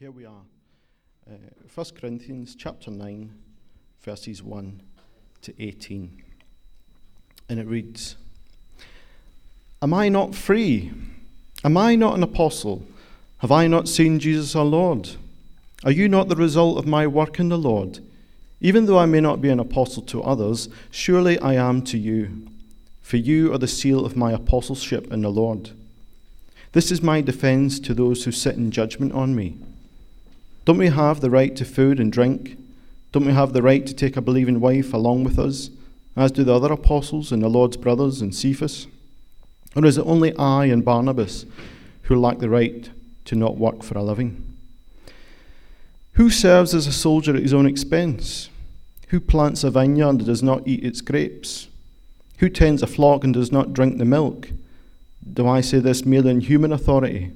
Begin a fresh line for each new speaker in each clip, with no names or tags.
here we are. Uh, 1 Corinthians chapter 9, verses 1 to 18. And it reads Am I not free? Am I not an apostle? Have I not seen Jesus our Lord? Are you not the result of my work in the Lord? Even though I may not be an apostle to others, surely I am to you, for you are the seal of my apostleship in the Lord. This is my defense to those who sit in judgment on me. Don't we have the right to food and drink? Don't we have the right to take a believing wife along with us, as do the other apostles and the Lord's brothers and Cephas? Or is it only I and Barnabas who lack the right to not work for a living? Who serves as a soldier at his own expense? Who plants a vineyard and does not eat its grapes? Who tends a flock and does not drink the milk? Do I say this merely in human authority?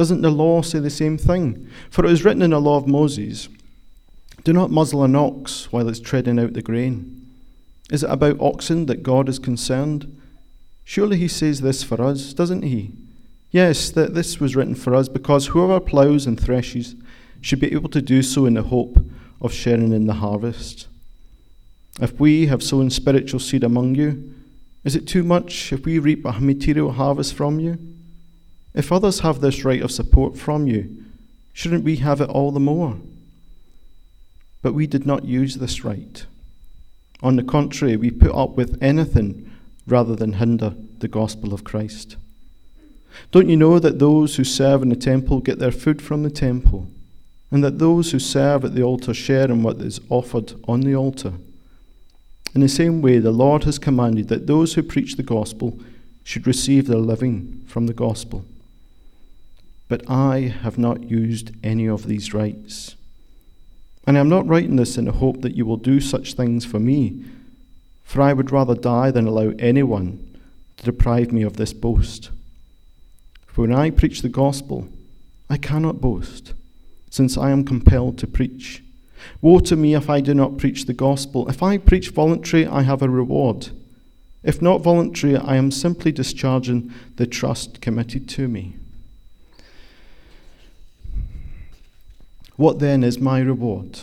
Doesn't the law say the same thing? For it is written in the law of Moses Do not muzzle an ox while it's treading out the grain. Is it about oxen that God is concerned? Surely he says this for us, doesn't he? Yes, that this was written for us because whoever ploughs and threshes should be able to do so in the hope of sharing in the harvest. If we have sown spiritual seed among you, is it too much if we reap a material harvest from you? If others have this right of support from you, shouldn't we have it all the more? But we did not use this right. On the contrary, we put up with anything rather than hinder the gospel of Christ. Don't you know that those who serve in the temple get their food from the temple, and that those who serve at the altar share in what is offered on the altar? In the same way, the Lord has commanded that those who preach the gospel should receive their living from the gospel. But I have not used any of these rights. And I am not writing this in the hope that you will do such things for me, for I would rather die than allow anyone to deprive me of this boast. For when I preach the gospel, I cannot boast, since I am compelled to preach. Woe to me if I do not preach the gospel. If I preach voluntary, I have a reward. If not voluntary, I am simply discharging the trust committed to me. What then is my reward?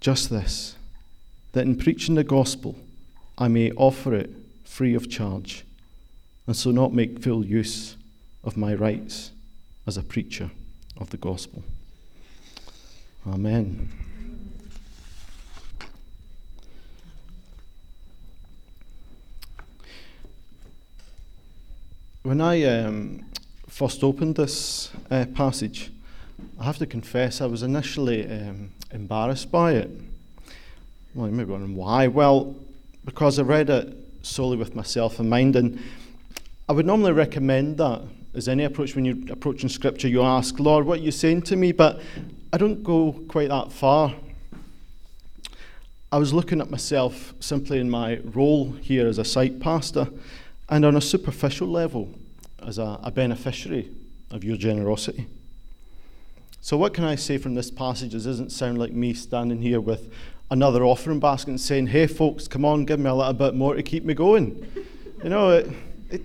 Just this that in preaching the gospel, I may offer it free of charge, and so not make full use of my rights as a preacher of the gospel. Amen. When I um, first opened this uh, passage, I have to confess, I was initially um, embarrassed by it. Well, you may be wondering why. Well, because I read it solely with myself in mind, and I would normally recommend that as any approach when you're approaching Scripture. You ask, Lord, what are you saying to me? But I don't go quite that far. I was looking at myself simply in my role here as a site pastor and on a superficial level as a, a beneficiary of your generosity. So, what can I say from this passage? It doesn't sound like me standing here with another offering basket and saying, hey, folks, come on, give me a little bit more to keep me going. you know, it, it,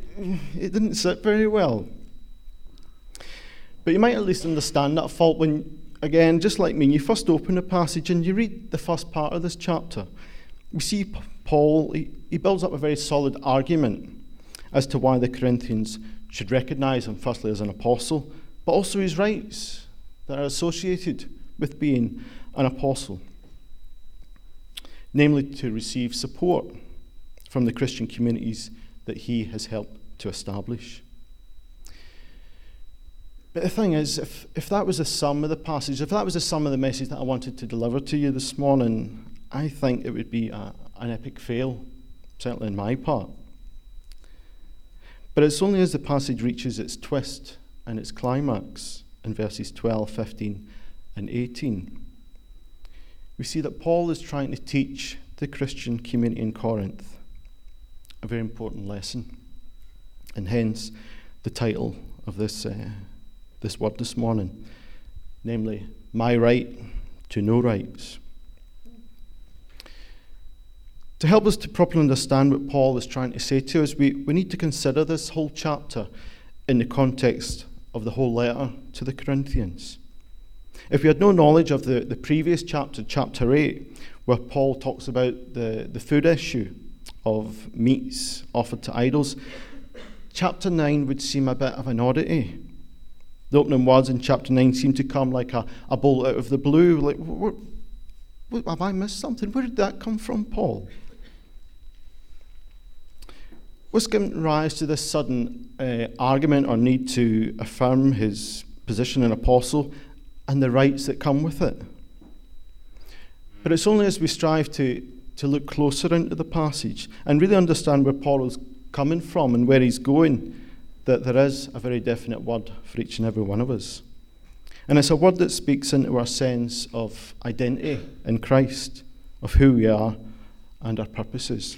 it didn't sit very well. But you might at least understand that fault when, again, just like me, you first open a passage and you read the first part of this chapter. We see Paul, he, he builds up a very solid argument as to why the Corinthians should recognize him, firstly, as an apostle, but also his rights that are associated with being an apostle, namely to receive support from the Christian communities that he has helped to establish. But the thing is, if, if that was the sum of the passage, if that was the sum of the message that I wanted to deliver to you this morning, I think it would be a, an epic fail, certainly on my part. But it's only as the passage reaches its twist and its climax in verses 12, 15, and 18. We see that Paul is trying to teach the Christian community in Corinth a very important lesson, and hence the title of this, uh, this word this morning, namely, My Right to No Rights. To help us to properly understand what Paul is trying to say to us, we, we need to consider this whole chapter in the context of the whole letter to the Corinthians. If we had no knowledge of the, the previous chapter, chapter 8, where Paul talks about the, the food issue of meats offered to idols, chapter 9 would seem a bit of an oddity. The opening words in chapter 9 seem to come like a, a bolt out of the blue. Like, what, what, have I missed something? Where did that come from, Paul? What's given rise to this sudden uh, argument or need to affirm his position in apostle and the rights that come with it? But it's only as we strive to, to look closer into the passage and really understand where Paul is coming from and where he's going that there is a very definite word for each and every one of us. And it's a word that speaks into our sense of identity in Christ, of who we are and our purposes.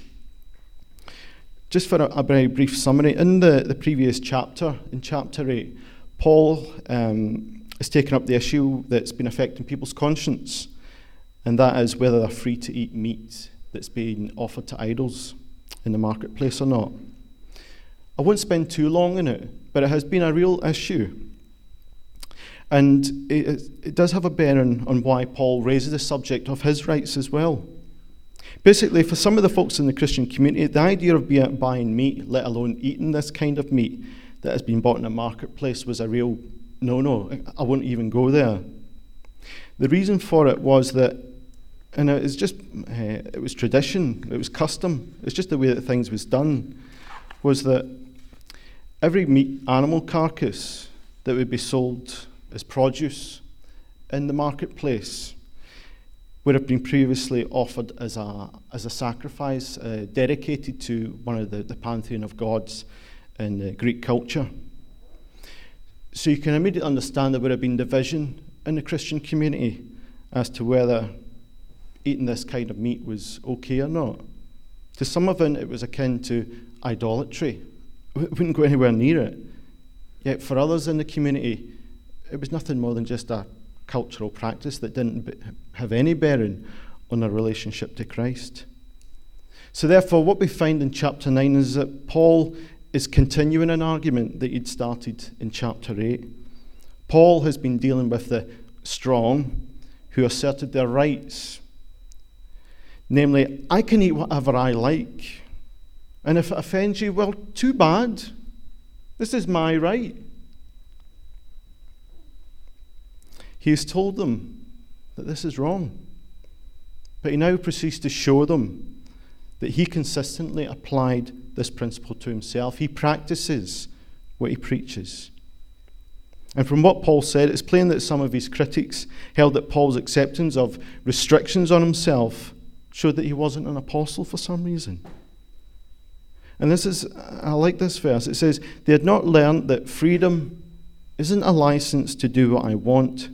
Just for a, a very brief summary, in the, the previous chapter, in chapter 8, Paul um, has taken up the issue that's been affecting people's conscience, and that is whether they're free to eat meat that's being offered to idols in the marketplace or not. I won't spend too long in it, but it has been a real issue. And it, it does have a bearing on why Paul raises the subject of his rights as well. Basically, for some of the folks in the Christian community, the idea of buying meat, let alone eating this kind of meat that has been bought in a marketplace, was a real no no. I wouldn't even go there. The reason for it was that, and it was just, uh, it was tradition, it was custom, it's just the way that things was done, was that every meat animal carcass that would be sold as produce in the marketplace would have been previously offered as a, as a sacrifice uh, dedicated to one of the, the pantheon of gods in the Greek culture. So you can immediately understand there would have been division in the Christian community as to whether eating this kind of meat was okay or not. To some of them, it was akin to idolatry. We wouldn't go anywhere near it. Yet for others in the community, it was nothing more than just a cultural practice that didn't have any bearing on our relationship to Christ. So, therefore, what we find in chapter 9 is that Paul is continuing an argument that he'd started in chapter 8. Paul has been dealing with the strong who asserted their rights. Namely, I can eat whatever I like. And if it offends you, well, too bad. This is my right. He has told them that this is wrong. But he now proceeds to show them that he consistently applied this principle to himself. He practices what he preaches. And from what Paul said, it's plain that some of his critics held that Paul's acceptance of restrictions on himself showed that he wasn't an apostle for some reason. And this is, I like this verse. It says, They had not learned that freedom isn't a license to do what I want,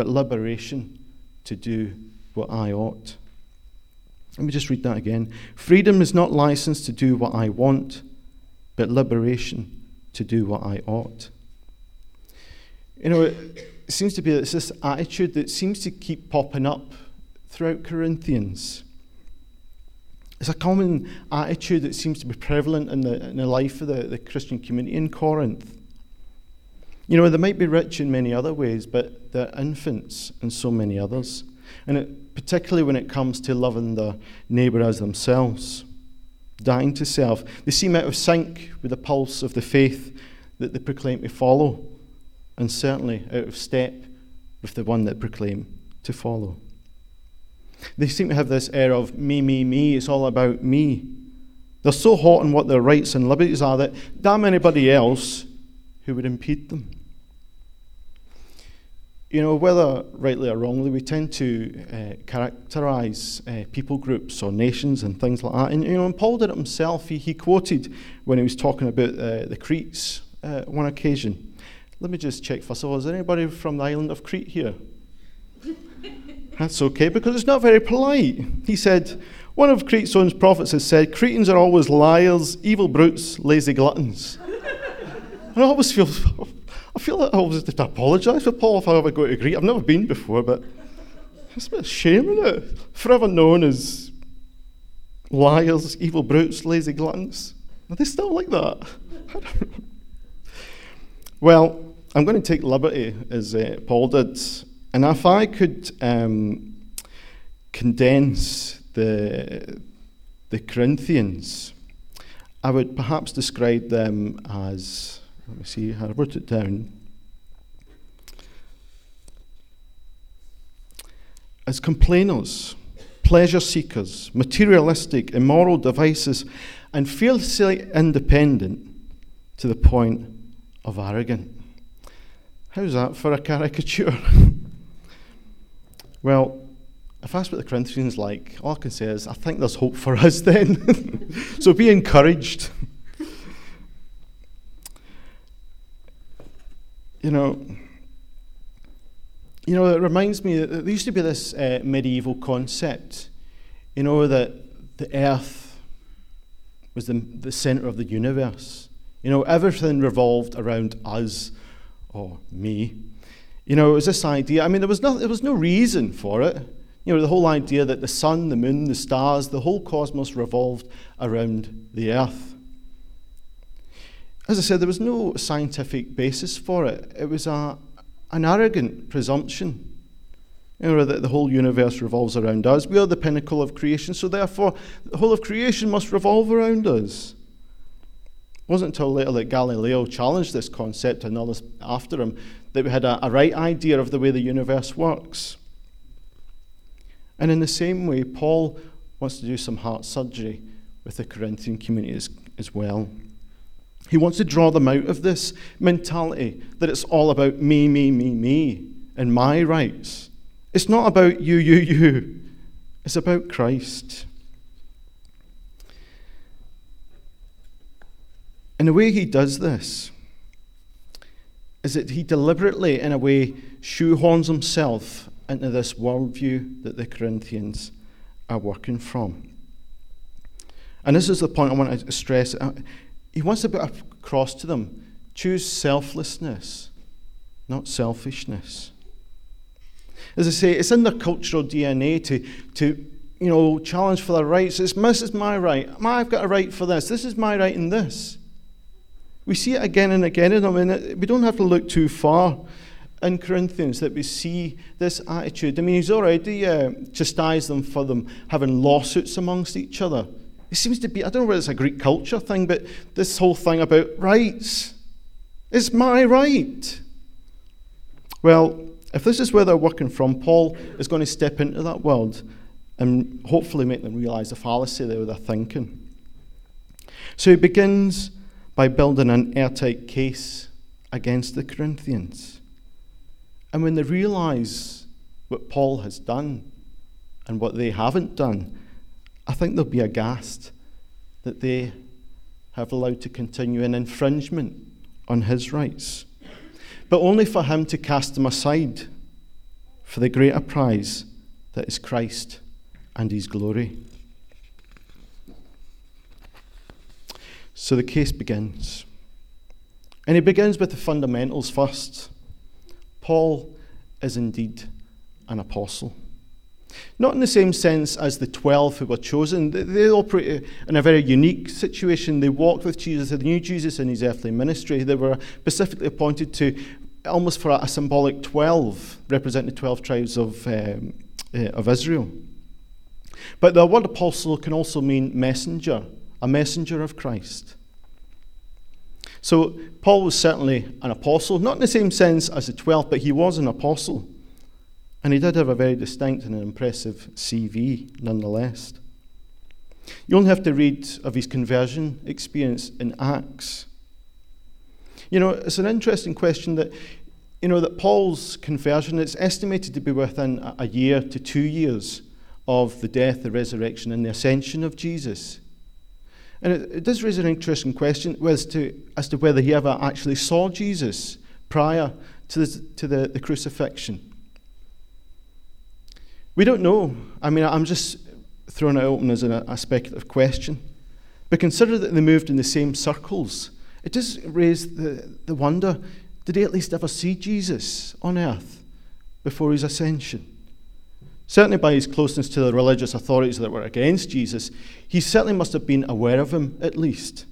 but liberation to do what I ought. Let me just read that again. Freedom is not license to do what I want, but liberation to do what I ought. You know, it seems to be it's this attitude that seems to keep popping up throughout Corinthians. It's a common attitude that seems to be prevalent in the, in the life of the, the Christian community in Corinth. You know, they might be rich in many other ways, but they're infants in so many others. And it, particularly when it comes to loving their neighbour as themselves, dying to self, they seem out of sync with the pulse of the faith that they proclaim to follow, and certainly out of step with the one that proclaim to follow. They seem to have this air of me, me, me, it's all about me. They're so hot on what their rights and liberties are that damn anybody else who would impede them. You know, whether rightly or wrongly, we tend to uh, characterize uh, people groups or nations and things like that. And, you know, and Paul did it himself. He, he quoted when he was talking about uh, the Cretes uh, one occasion. Let me just check first of all, is there anybody from the island of Crete here? That's okay, because it's not very polite. He said, One of Crete's own prophets has said, Cretans are always liars, evil brutes, lazy gluttons. and I always feel feel like I always have to apologise for Paul if I ever go to Greece. I've never been before, but it's a bit of shame, isn't it? Forever known as liars, evil brutes, lazy gluttons. Are they still like that? well, I'm going to take liberty, as uh, Paul did, And if I could um, condense the, the Corinthians, I would perhaps describe them as, let me see, how I wrote it down, as complainers, pleasure seekers, materialistic, immoral devices, and fiercely independent to the point of arrogant. How's that for a caricature? well, if that's what the Corinthians like, all I can say is, I think there's hope for us then. so be encouraged. You know, you know, it reminds me that there used to be this uh, medieval concept, you know, that the earth was the, the center of the universe. You know, everything revolved around us or me. You know, it was this idea. I mean, there was no, there was no reason for it. You know, the whole idea that the sun, the moon, the stars, the whole cosmos revolved around the earth. As I said, there was no scientific basis for it. It was a, an arrogant presumption. You know, that the whole universe revolves around us. We are the pinnacle of creation, so therefore the whole of creation must revolve around us. It wasn't until later that Galileo challenged this concept and others after him that we had a, a right idea of the way the universe works. And in the same way, Paul wants to do some heart surgery with the Corinthian community as, as well. He wants to draw them out of this mentality that it's all about me, me, me, me, and my rights. It's not about you, you, you. It's about Christ. And the way he does this is that he deliberately, in a way, shoehorns himself into this worldview that the Corinthians are working from. And this is the point I want to stress. Uh, He wants to put across to them choose selflessness, not selfishness. As I say, it's in their cultural DNA to, to you know, challenge for their rights. It's this is my right. I've got a right for this. This is my right in this. We see it again and again in them, and we don't have to look too far in Corinthians that we see this attitude. I mean, he's already uh, chastised them for them having lawsuits amongst each other. It seems to be, I don't know whether it's a Greek culture thing, but this whole thing about rights. It's my right. Well, if this is where they're working from, Paul is going to step into that world and hopefully make them realize the fallacy they were thinking. So he begins by building an airtight case against the Corinthians. And when they realize what Paul has done and what they haven't done, I think they'll be aghast that they have allowed to continue an infringement on his rights, but only for him to cast them aside for the greater prize that is Christ and his glory. So the case begins. And he begins with the fundamentals first. Paul is indeed an apostle. Not in the same sense as the 12 who were chosen. They operated in a very unique situation. They walked with Jesus, they knew Jesus in his earthly ministry. They were specifically appointed to almost for a, symbolic 12, representing the 12 tribes of, um, uh, of Israel. But the word apostle can also mean messenger, a messenger of Christ. So Paul was certainly an apostle, not in the same sense as the 12, but he was an apostle. And he did have a very distinct and an impressive CV nonetheless. You only have to read of his conversion experience in Acts. You know, it's an interesting question that, you know, that Paul's conversion, it's estimated to be within a year to two years of the death, the resurrection, and the ascension of Jesus. And it, it does raise an interesting question as to, as to whether he ever actually saw Jesus prior to, the, to the, the crucifixion. We don't know. I mean, I'm just throwing it open as a, a speculative question. But consider that they moved in the same circles. It does raise the, the wonder did he at least ever see Jesus on earth before his ascension? Certainly, by his closeness to the religious authorities that were against Jesus, he certainly must have been aware of him at least.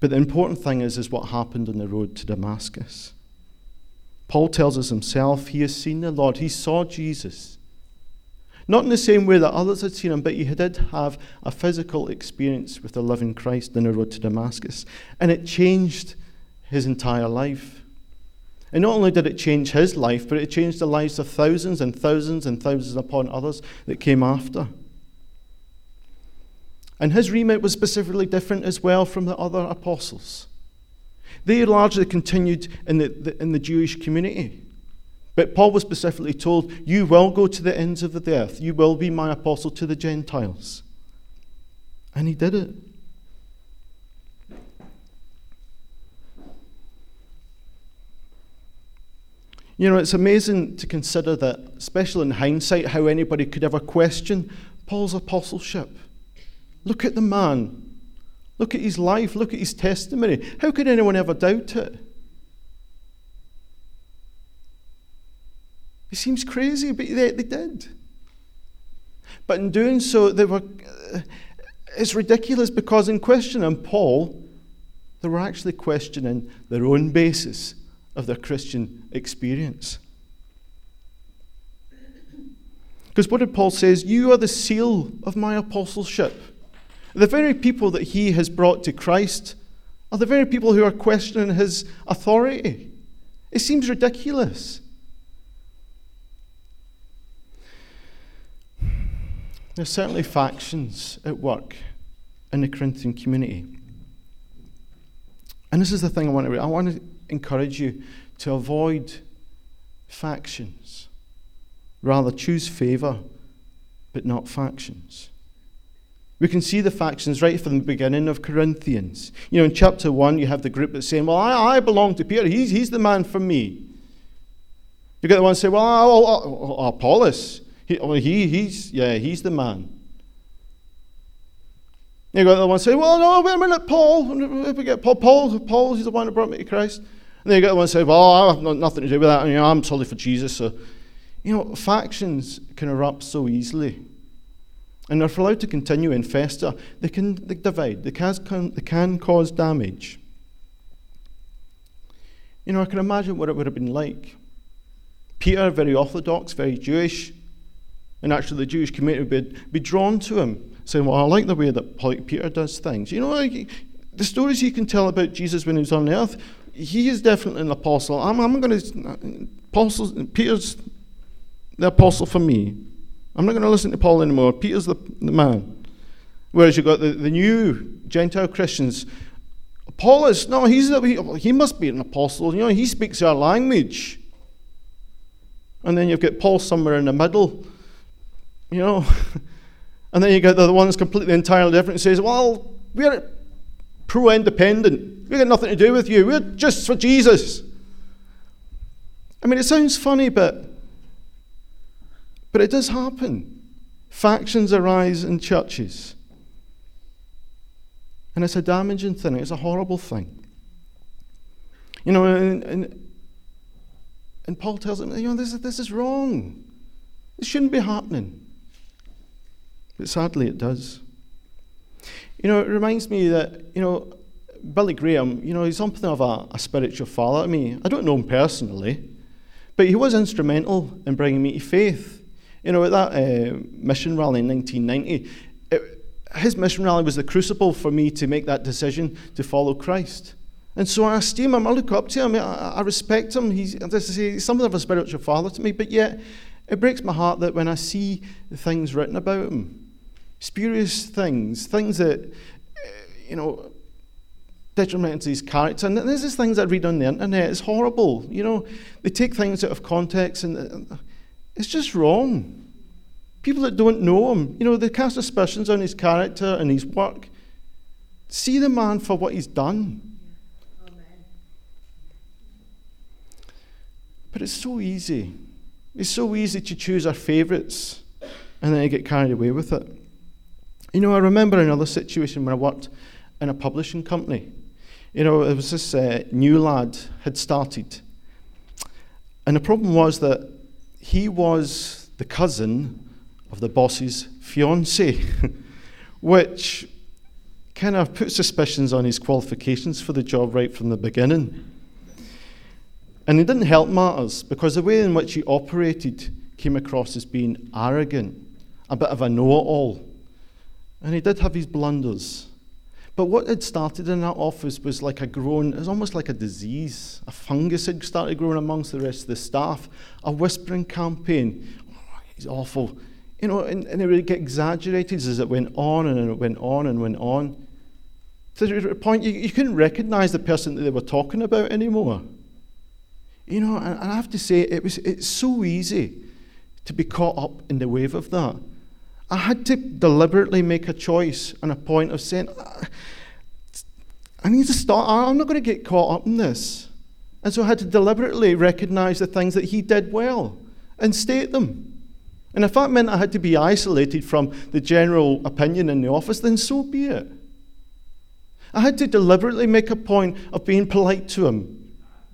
But the important thing is, is what happened on the road to Damascus. Paul tells us himself he has seen the Lord. He saw Jesus. Not in the same way that others had seen him, but he did have a physical experience with the living Christ on the road to Damascus. And it changed his entire life. And not only did it change his life, but it changed the lives of thousands and thousands and thousands upon others that came after. And his remit was specifically different as well from the other apostles. They largely continued in the, the, in the Jewish community. But Paul was specifically told, You will go to the ends of the earth. You will be my apostle to the Gentiles. And he did it. You know, it's amazing to consider that, especially in hindsight, how anybody could ever question Paul's apostleship. Look at the man. Look at his life. Look at his testimony. How could anyone ever doubt it? It seems crazy, but they, they did. But in doing so, they were. Uh, it's ridiculous because in questioning Paul, they were actually questioning their own basis of their Christian experience. Because what did Paul says? You are the seal of my apostleship. The very people that he has brought to Christ are the very people who are questioning his authority. It seems ridiculous. There's certainly factions at work in the Corinthian community. And this is the thing I want to I want to encourage you to avoid factions. Rather choose favor, but not factions. We can see the factions right from the beginning of Corinthians. You know, in chapter 1, you have the group that's saying, Well, I, I belong to Peter. He's, he's the man for me. You get the one say, Well, oh oh, oh, oh, Apollos, he, well, he, he's, yeah, he's the man. You got the one say, well, no, wait a minute, Paul. If we get Paul, Paul, Paul, he's the one who brought me to Christ. And then you get the one say, well, I have nothing to do with that. You know, I'm totally for Jesus. So, you know, factions can erupt so easily. And if allowed to continue and fester, they can they divide. They can, they can cause damage. You know, I can imagine what it would have been like. Peter, very orthodox, very Jewish, and actually, the Jewish community would be drawn to him, saying, Well, I like the way that Peter does things. You know, like, the stories you can tell about Jesus when he was on earth, he is definitely an apostle. I'm, I'm going to, Peter's the apostle for me. I'm not going to listen to Paul anymore. Peter's the, the man. Whereas you've got the, the new Gentile Christians. Is, no, he's the, he, he must be an apostle. You know, he speaks our language. And then you've got Paul somewhere in the middle you know. and then you get the the one that's completely entirely different and says, well, we're pro independent. We've got nothing to do with you. We're just for Jesus. I mean, it sounds funny, but, but it does happen. Factions arise in churches. And it's a damaging thing, it's a horrible thing. You know, and, and, and Paul tells them, you know, this, this is wrong. This shouldn't be happening. But sadly, it does. You know, it reminds me that, you know, Billy Graham, you know, he's something of a, a spiritual father to me. I don't know him personally, but he was instrumental in bringing me to faith. You know, at that uh, mission rally in 1990, it, his mission rally was the crucible for me to make that decision to follow Christ. And so I esteem him, I look up to him, I, I respect him. He's, he's something of a spiritual father to me, but yet it breaks my heart that when I see things written about him, spurious things, things that, eh, you know, detrimental to his character. And there's these things I read on the internet. It's horrible. You know, they take things out of context and it's just wrong. People that don't know him, you know, they cast aspersions on his character and his work. See the man for what he's done. But it's so easy. It's so easy to choose our favourites and then get carried away with it. You know, I remember another situation when I worked in a publishing company. You know, there was this uh, new lad had started. And the problem was that he was the cousin of the boss's fiance, which kind of put suspicions on his qualifications for the job right from the beginning. And it didn't help matters because the way in which he operated came across as being arrogant, a bit of a know it all. And he did have his blunders. But what had started in that office was like a growing, it was almost like a disease. A fungus had started growing amongst the rest of the staff, a whispering campaign. Oh, he's awful. You know, and, and it would get exaggerated as it went on and it went on and went on. To the point you, you couldn't recognize the person that they were talking about anymore. You know, and, and I have to say, it was it's so easy to be caught up in the wave of that. I had to deliberately make a choice and a point of saying, ah, I need to start. I'm not going to get caught up in this. And so I had to deliberately recognize the things that he did well and state them. And if that meant I had to be isolated from the general opinion in the office, then so be it. I had to deliberately make a point of being polite to him,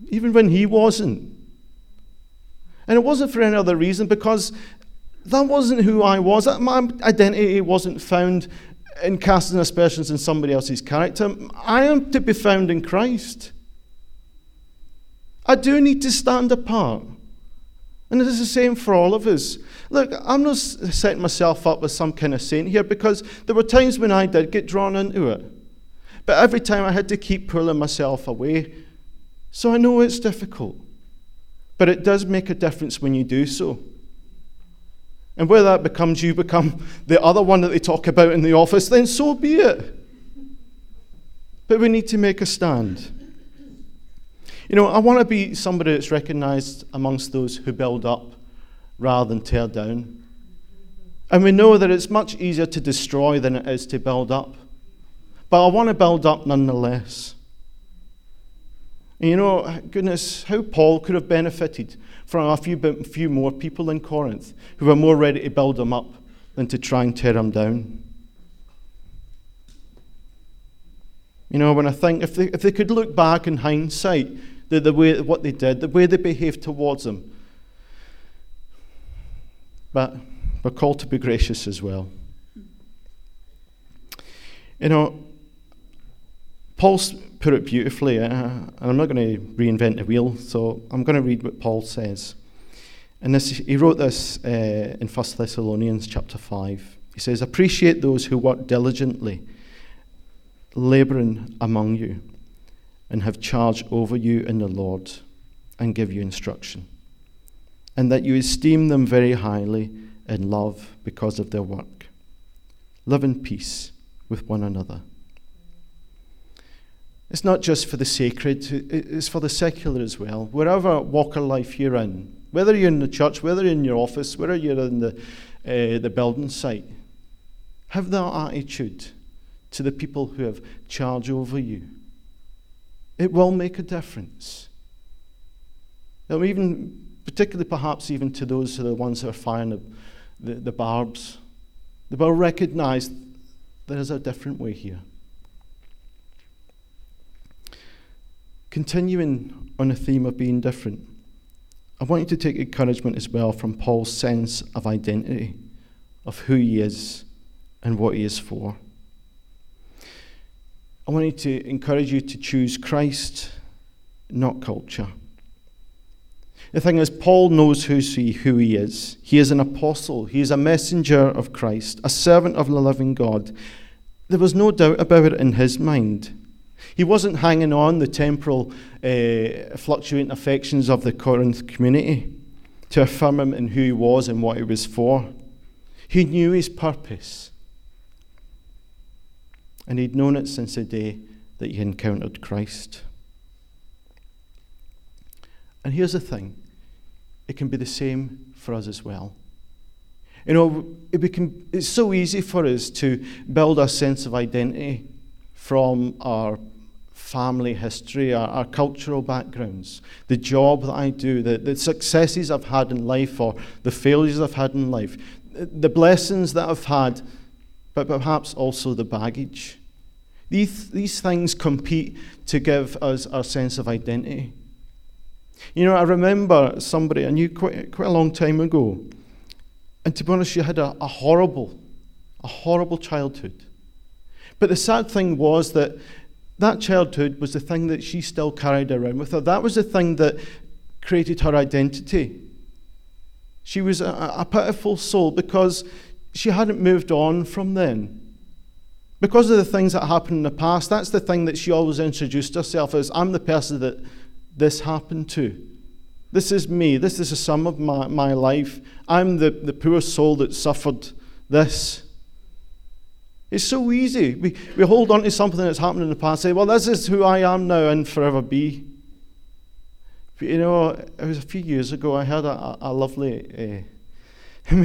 even when he wasn't. And it wasn't for any other reason because that wasn't who I was. My identity wasn't found in casting aspersions in somebody else's character. I am to be found in Christ. I do need to stand apart. And it is the same for all of us. Look, I'm not setting myself up as some kind of saint here because there were times when I did get drawn into it. But every time I had to keep pulling myself away. So I know it's difficult. But it does make a difference when you do so. And where that becomes you become the other one that they talk about in the office, then so be it. But we need to make a stand. You know, I want to be somebody that's recognized amongst those who build up rather than tear down. And we know that it's much easier to destroy than it is to build up. But I want to build up nonetheless. And you know, goodness, how Paul could have benefited from a few, few more people in Corinth who were more ready to build him up than to try and tear him down. You know, when I think if they, if they could look back in hindsight, the, the way what they did, the way they behaved towards him. But we're called to be gracious as well. You know, Paul's put it beautifully, uh, and I'm not going to reinvent the wheel, so I'm going to read what Paul says. And this, he wrote this uh, in 1 Thessalonians chapter 5. He says, Appreciate those who work diligently, labouring among you, and have charge over you in the Lord, and give you instruction. And that you esteem them very highly in love because of their work. Live in peace with one another. It's not just for the sacred, it's for the secular as well. Wherever walk of life you're in, whether you're in the church, whether you're in your office, whether you're in the, uh, the building site, have that attitude to the people who have charge over you. It will make a difference. Now, even, particularly perhaps even to those who are the ones who are firing the, the, the barbs, they will recognize there is a different way here. Continuing on the theme of being different, I want you to take encouragement as well from Paul's sense of identity, of who he is and what he is for. I want you to encourage you to choose Christ, not culture. The thing is, Paul knows who he is. He is an apostle, he is a messenger of Christ, a servant of the living God. There was no doubt about it in his mind. He wasn't hanging on the temporal, uh, fluctuating affections of the Corinth community to affirm him in who he was and what he was for. He knew his purpose. And he'd known it since the day that he encountered Christ. And here's the thing it can be the same for us as well. You know, it it's so easy for us to build a sense of identity from our family history, our, our, cultural backgrounds, the job that I do, the, the successes I've had in life or the failures I've had in life, the blessings that I've had, but perhaps also the baggage. These, these things compete to give us our sense of identity. You know, I remember somebody I knew quite, quite a long time ago, and to be honest, she had a, a horrible, a horrible childhood. But the sad thing was that that childhood was the thing that she still carried around with her. That was the thing that created her identity. She was a, a pitiful soul because she hadn't moved on from then. Because of the things that happened in the past, that's the thing that she always introduced herself as I'm the person that this happened to. This is me. This is the sum of my, my life. I'm the, the poor soul that suffered this. It's so easy. We, we hold on to something that's happened in the past, say, well, this is who I am now and forever be. But, you know, it was a few years ago, I had a, a lovely. Uh,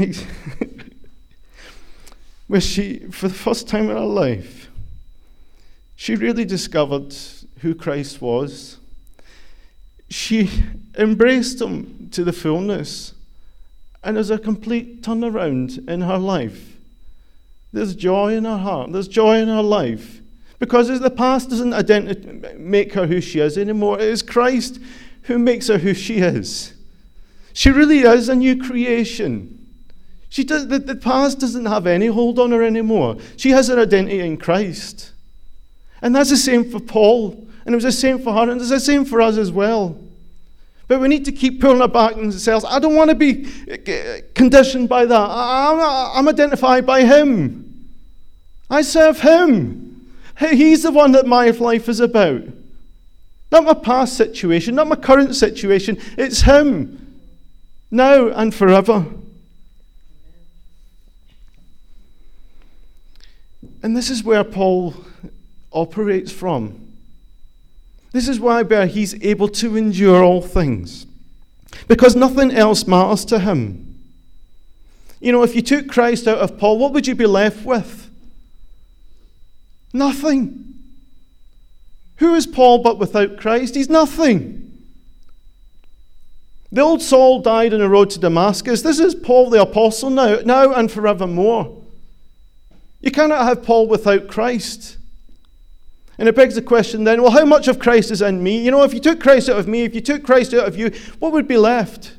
where she, for the first time in her life, she really discovered who Christ was. She embraced him to the fullness, and there's a complete turnaround in her life. There's joy in her heart, there's joy in her life. Because the past doesn't identi- make her who she is anymore, it is Christ who makes her who she is. She really is a new creation. She does, the, the past doesn't have any hold on her anymore. She has her identity in Christ. And that's the same for Paul. And it was the same for her, and it's the same for us as well. But we need to keep pulling our back and ourselves. I don't want to be uh, conditioned by that. I'm, I'm identified by Him. I serve Him. He's the one that my life is about. Not my past situation, not my current situation. It's Him. Now and forever. And this is where Paul operates from. This is why he's able to endure all things. Because nothing else matters to him. You know, if you took Christ out of Paul, what would you be left with? Nothing. Who is Paul but without Christ? He's nothing. The old Saul died on the road to Damascus. This is Paul the apostle now, now and forevermore. You cannot have Paul without Christ. And it begs the question then well, how much of Christ is in me? You know, if you took Christ out of me, if you took Christ out of you, what would be left?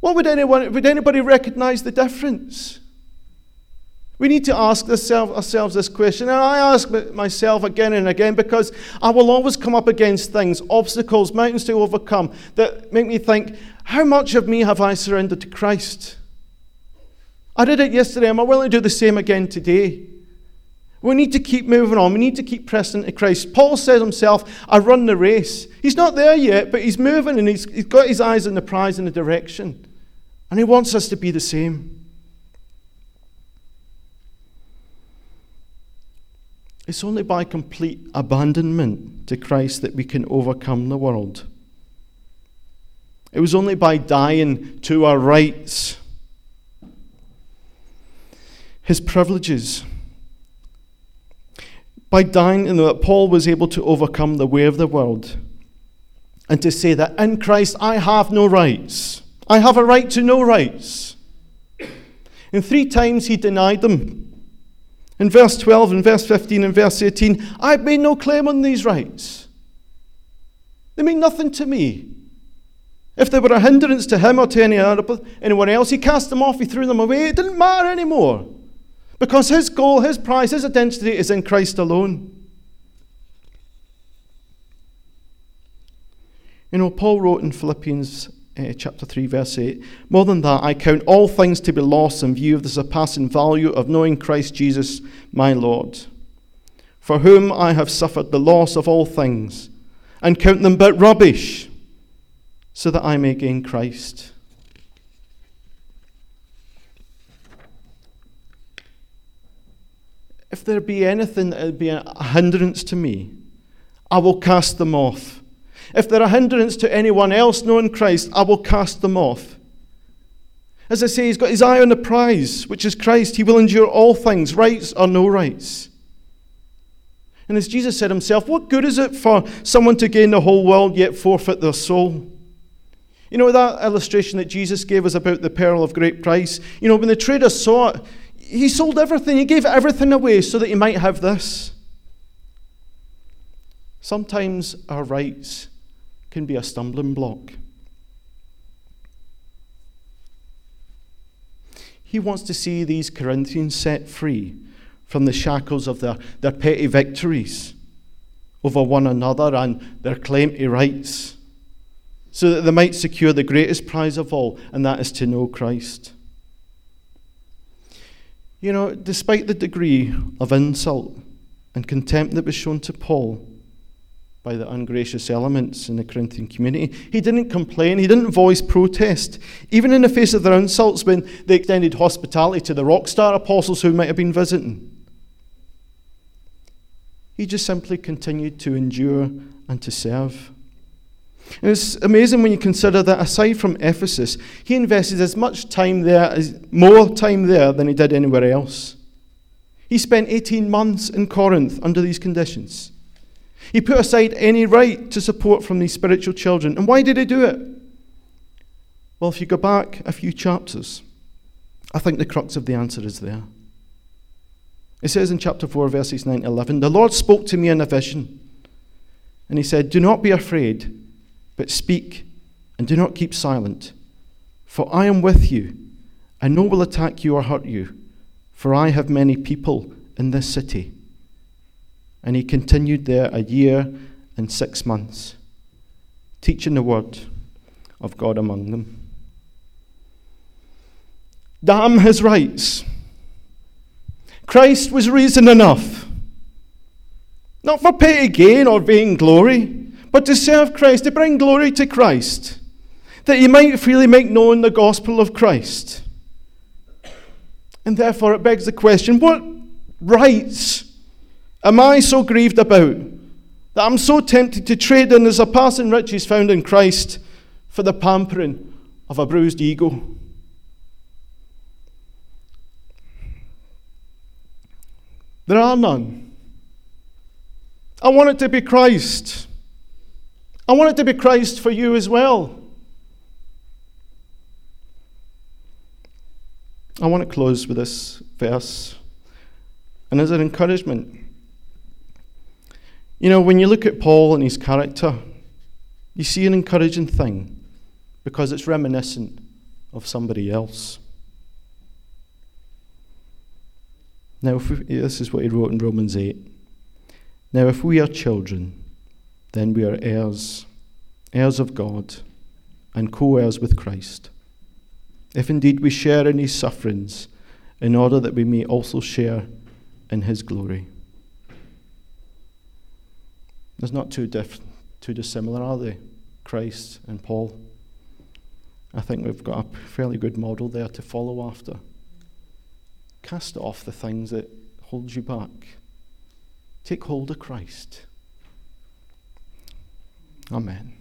What would anyone, would anybody recognize the difference? We need to ask ourselves this question, and I ask myself again and again because I will always come up against things, obstacles, mountains to overcome that make me think, how much of me have I surrendered to Christ? I did it yesterday. Am I willing to do the same again today? We need to keep moving on. We need to keep pressing to Christ. Paul says himself, I run the race. He's not there yet, but he's moving and he's, he's got his eyes on the prize and the direction. And he wants us to be the same. It's only by complete abandonment to Christ that we can overcome the world. It was only by dying to our rights his privileges. By dying in that, Paul was able to overcome the way of the world and to say that in Christ I have no rights. I have a right to no rights. And three times he denied them. In verse 12, in verse 15, and verse 18, I've made no claim on these rights. They mean nothing to me. If they were a hindrance to him or to any other, anyone else, he cast them off, he threw them away. It didn't matter anymore. Because his goal, his prize, his identity is in Christ alone. You know, Paul wrote in Philippians uh, chapter 3, verse 8 More than that, I count all things to be lost in view of the surpassing value of knowing Christ Jesus, my Lord, for whom I have suffered the loss of all things, and count them but rubbish, so that I may gain Christ if there be anything that would be a hindrance to me, I will cast them off. If they're a hindrance to anyone else knowing Christ, I will cast them off. As I say, he's got his eye on the prize, which is Christ. He will endure all things, rights or no rights. And as Jesus said himself, what good is it for someone to gain the whole world yet forfeit their soul? You know that illustration that Jesus gave us about the pearl of great price? You know, when the trader saw it, he sold everything, he gave everything away so that he might have this. Sometimes our rights can be a stumbling block. He wants to see these Corinthians set free from the shackles of their, their petty victories over one another and their claim to rights. so that they might secure the greatest prize of all, and that is to know Christ. You know, despite the degree of insult and contempt that was shown to Paul by the ungracious elements in the Corinthian community, he didn't complain, he didn't voice protest, even in the face of their insults when they extended hospitality to the rock star apostles who might have been visiting. He just simply continued to endure and to serve. And it's amazing when you consider that aside from Ephesus, he invested as much time there, as more time there than he did anywhere else. He spent 18 months in Corinth under these conditions. He put aside any right to support from these spiritual children. And why did he do it? Well, if you go back a few chapters, I think the crux of the answer is there. It says in chapter 4, verses 9 to 11 The Lord spoke to me in a vision, and he said, Do not be afraid but speak and do not keep silent. For I am with you, and no will attack you or hurt you, for I have many people in this city. And he continued there a year and six months, teaching the word of God among them. Damn his rights. Christ was reason enough. Not for petty gain or vain glory but to serve Christ, to bring glory to Christ, that he might freely make known the gospel of Christ. And therefore, it begs the question what rights am I so grieved about that I'm so tempted to trade in as a passing riches found in Christ for the pampering of a bruised ego? There are none. I want it to be Christ. I want it to be Christ for you as well. I want to close with this verse, and as an encouragement. You know, when you look at Paul and his character, you see an encouraging thing because it's reminiscent of somebody else. Now, we, this is what he wrote in Romans 8. Now, if we are children, then we are heirs, heirs of God, and co heirs with Christ. If indeed we share in his sufferings, in order that we may also share in his glory. There's not too, diff- too dissimilar, are they? Christ and Paul. I think we've got a fairly good model there to follow after. Cast off the things that hold you back. Take hold of Christ. Amen.